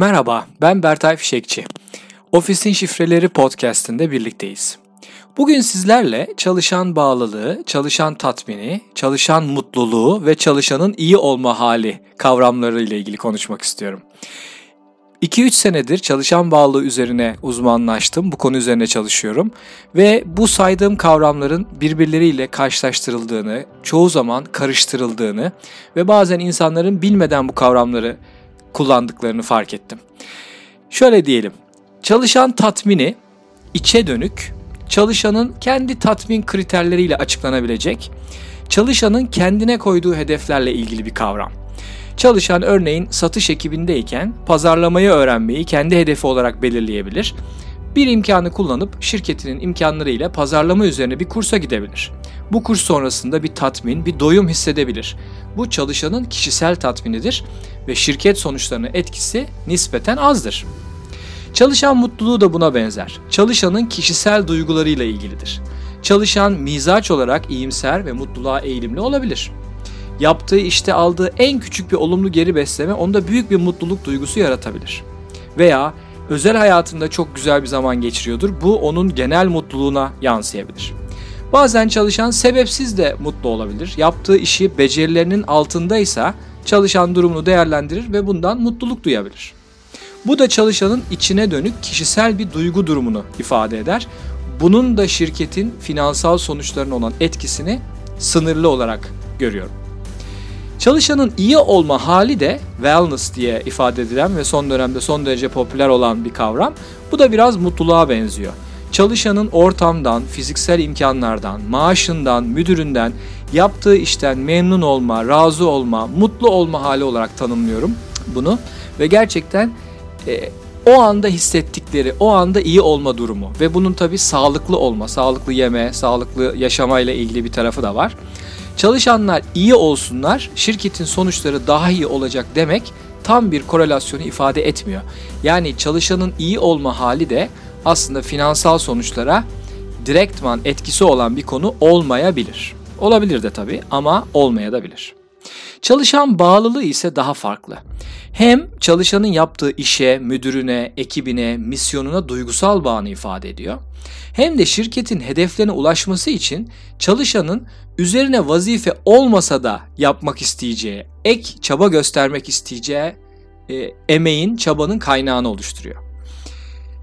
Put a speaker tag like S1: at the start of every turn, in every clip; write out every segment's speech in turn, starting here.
S1: Merhaba, ben Bertay Fişekçi. Ofisin Şifreleri podcast'inde birlikteyiz. Bugün sizlerle çalışan bağlılığı, çalışan tatmini, çalışan mutluluğu ve çalışanın iyi olma hali kavramları ile ilgili konuşmak istiyorum. 2-3 senedir çalışan bağlılığı üzerine uzmanlaştım. Bu konu üzerine çalışıyorum. Ve bu saydığım kavramların birbirleriyle karşılaştırıldığını, çoğu zaman karıştırıldığını ve bazen insanların bilmeden bu kavramları kullandıklarını fark ettim. Şöyle diyelim. Çalışan tatmini içe dönük, çalışanın kendi tatmin kriterleriyle açıklanabilecek, çalışanın kendine koyduğu hedeflerle ilgili bir kavram. Çalışan örneğin satış ekibindeyken pazarlamayı öğrenmeyi kendi hedefi olarak belirleyebilir. Bir imkanı kullanıp şirketinin imkanlarıyla pazarlama üzerine bir kursa gidebilir. Bu kurs sonrasında bir tatmin, bir doyum hissedebilir. Bu çalışanın kişisel tatminidir ve şirket sonuçlarına etkisi nispeten azdır. Çalışan mutluluğu da buna benzer. Çalışanın kişisel duygularıyla ilgilidir. Çalışan mizaç olarak iyimser ve mutluluğa eğilimli olabilir. Yaptığı işte aldığı en küçük bir olumlu geri besleme onda büyük bir mutluluk duygusu yaratabilir. Veya özel hayatında çok güzel bir zaman geçiriyordur. Bu onun genel mutluluğuna yansıyabilir. Bazen çalışan sebepsiz de mutlu olabilir. Yaptığı işi becerilerinin altındaysa çalışan durumunu değerlendirir ve bundan mutluluk duyabilir. Bu da çalışanın içine dönük kişisel bir duygu durumunu ifade eder. Bunun da şirketin finansal sonuçlarına olan etkisini sınırlı olarak görüyorum. Çalışanın iyi olma hali de wellness diye ifade edilen ve son dönemde son derece popüler olan bir kavram. Bu da biraz mutluluğa benziyor. Çalışanın ortamdan, fiziksel imkanlardan, maaşından, müdüründen, yaptığı işten memnun olma, razı olma, mutlu olma hali olarak tanımlıyorum bunu. Ve gerçekten e, o anda hissettikleri, o anda iyi olma durumu ve bunun tabii sağlıklı olma, sağlıklı yeme, sağlıklı yaşamayla ilgili bir tarafı da var. Çalışanlar iyi olsunlar, şirketin sonuçları daha iyi olacak demek tam bir korelasyonu ifade etmiyor. Yani çalışanın iyi olma hali de aslında finansal sonuçlara direktman etkisi olan bir konu olmayabilir. Olabilir de tabii ama olmayabilir. Çalışan bağlılığı ise daha farklı. Hem çalışanın yaptığı işe, müdürüne, ekibine, misyonuna duygusal bağını ifade ediyor. Hem de şirketin hedeflerine ulaşması için çalışanın üzerine vazife olmasa da yapmak isteyeceği, ek çaba göstermek isteyeceği e, emeğin, çabanın kaynağını oluşturuyor.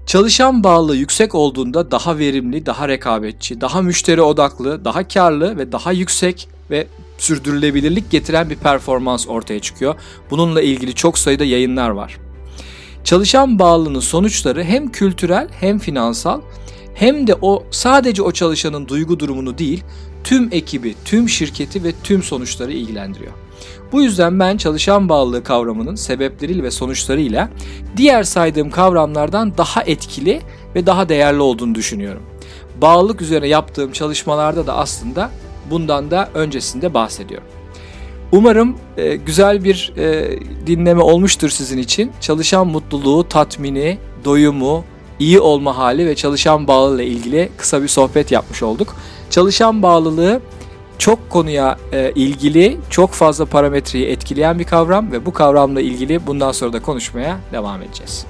S1: Çalışan bağlılığı yüksek olduğunda daha verimli, daha rekabetçi, daha müşteri odaklı, daha karlı ve daha yüksek ve sürdürülebilirlik getiren bir performans ortaya çıkıyor. Bununla ilgili çok sayıda yayınlar var. Çalışan bağlılığının sonuçları hem kültürel hem finansal hem de o sadece o çalışanın duygu durumunu değil, tüm ekibi, tüm şirketi ve tüm sonuçları ilgilendiriyor. Bu yüzden ben çalışan bağlılığı kavramının sebepleriyle ve sonuçlarıyla diğer saydığım kavramlardan daha etkili ve daha değerli olduğunu düşünüyorum. Bağlılık üzerine yaptığım çalışmalarda da aslında bundan da öncesinde bahsediyorum. Umarım e, güzel bir e, dinleme olmuştur sizin için. Çalışan mutluluğu, tatmini, doyumu, iyi olma hali ve çalışan bağlılığı ile ilgili kısa bir sohbet yapmış olduk. Çalışan bağlılığı çok konuya e, ilgili, çok fazla parametreyi etkileyen bir kavram ve bu kavramla ilgili bundan sonra da konuşmaya devam edeceğiz.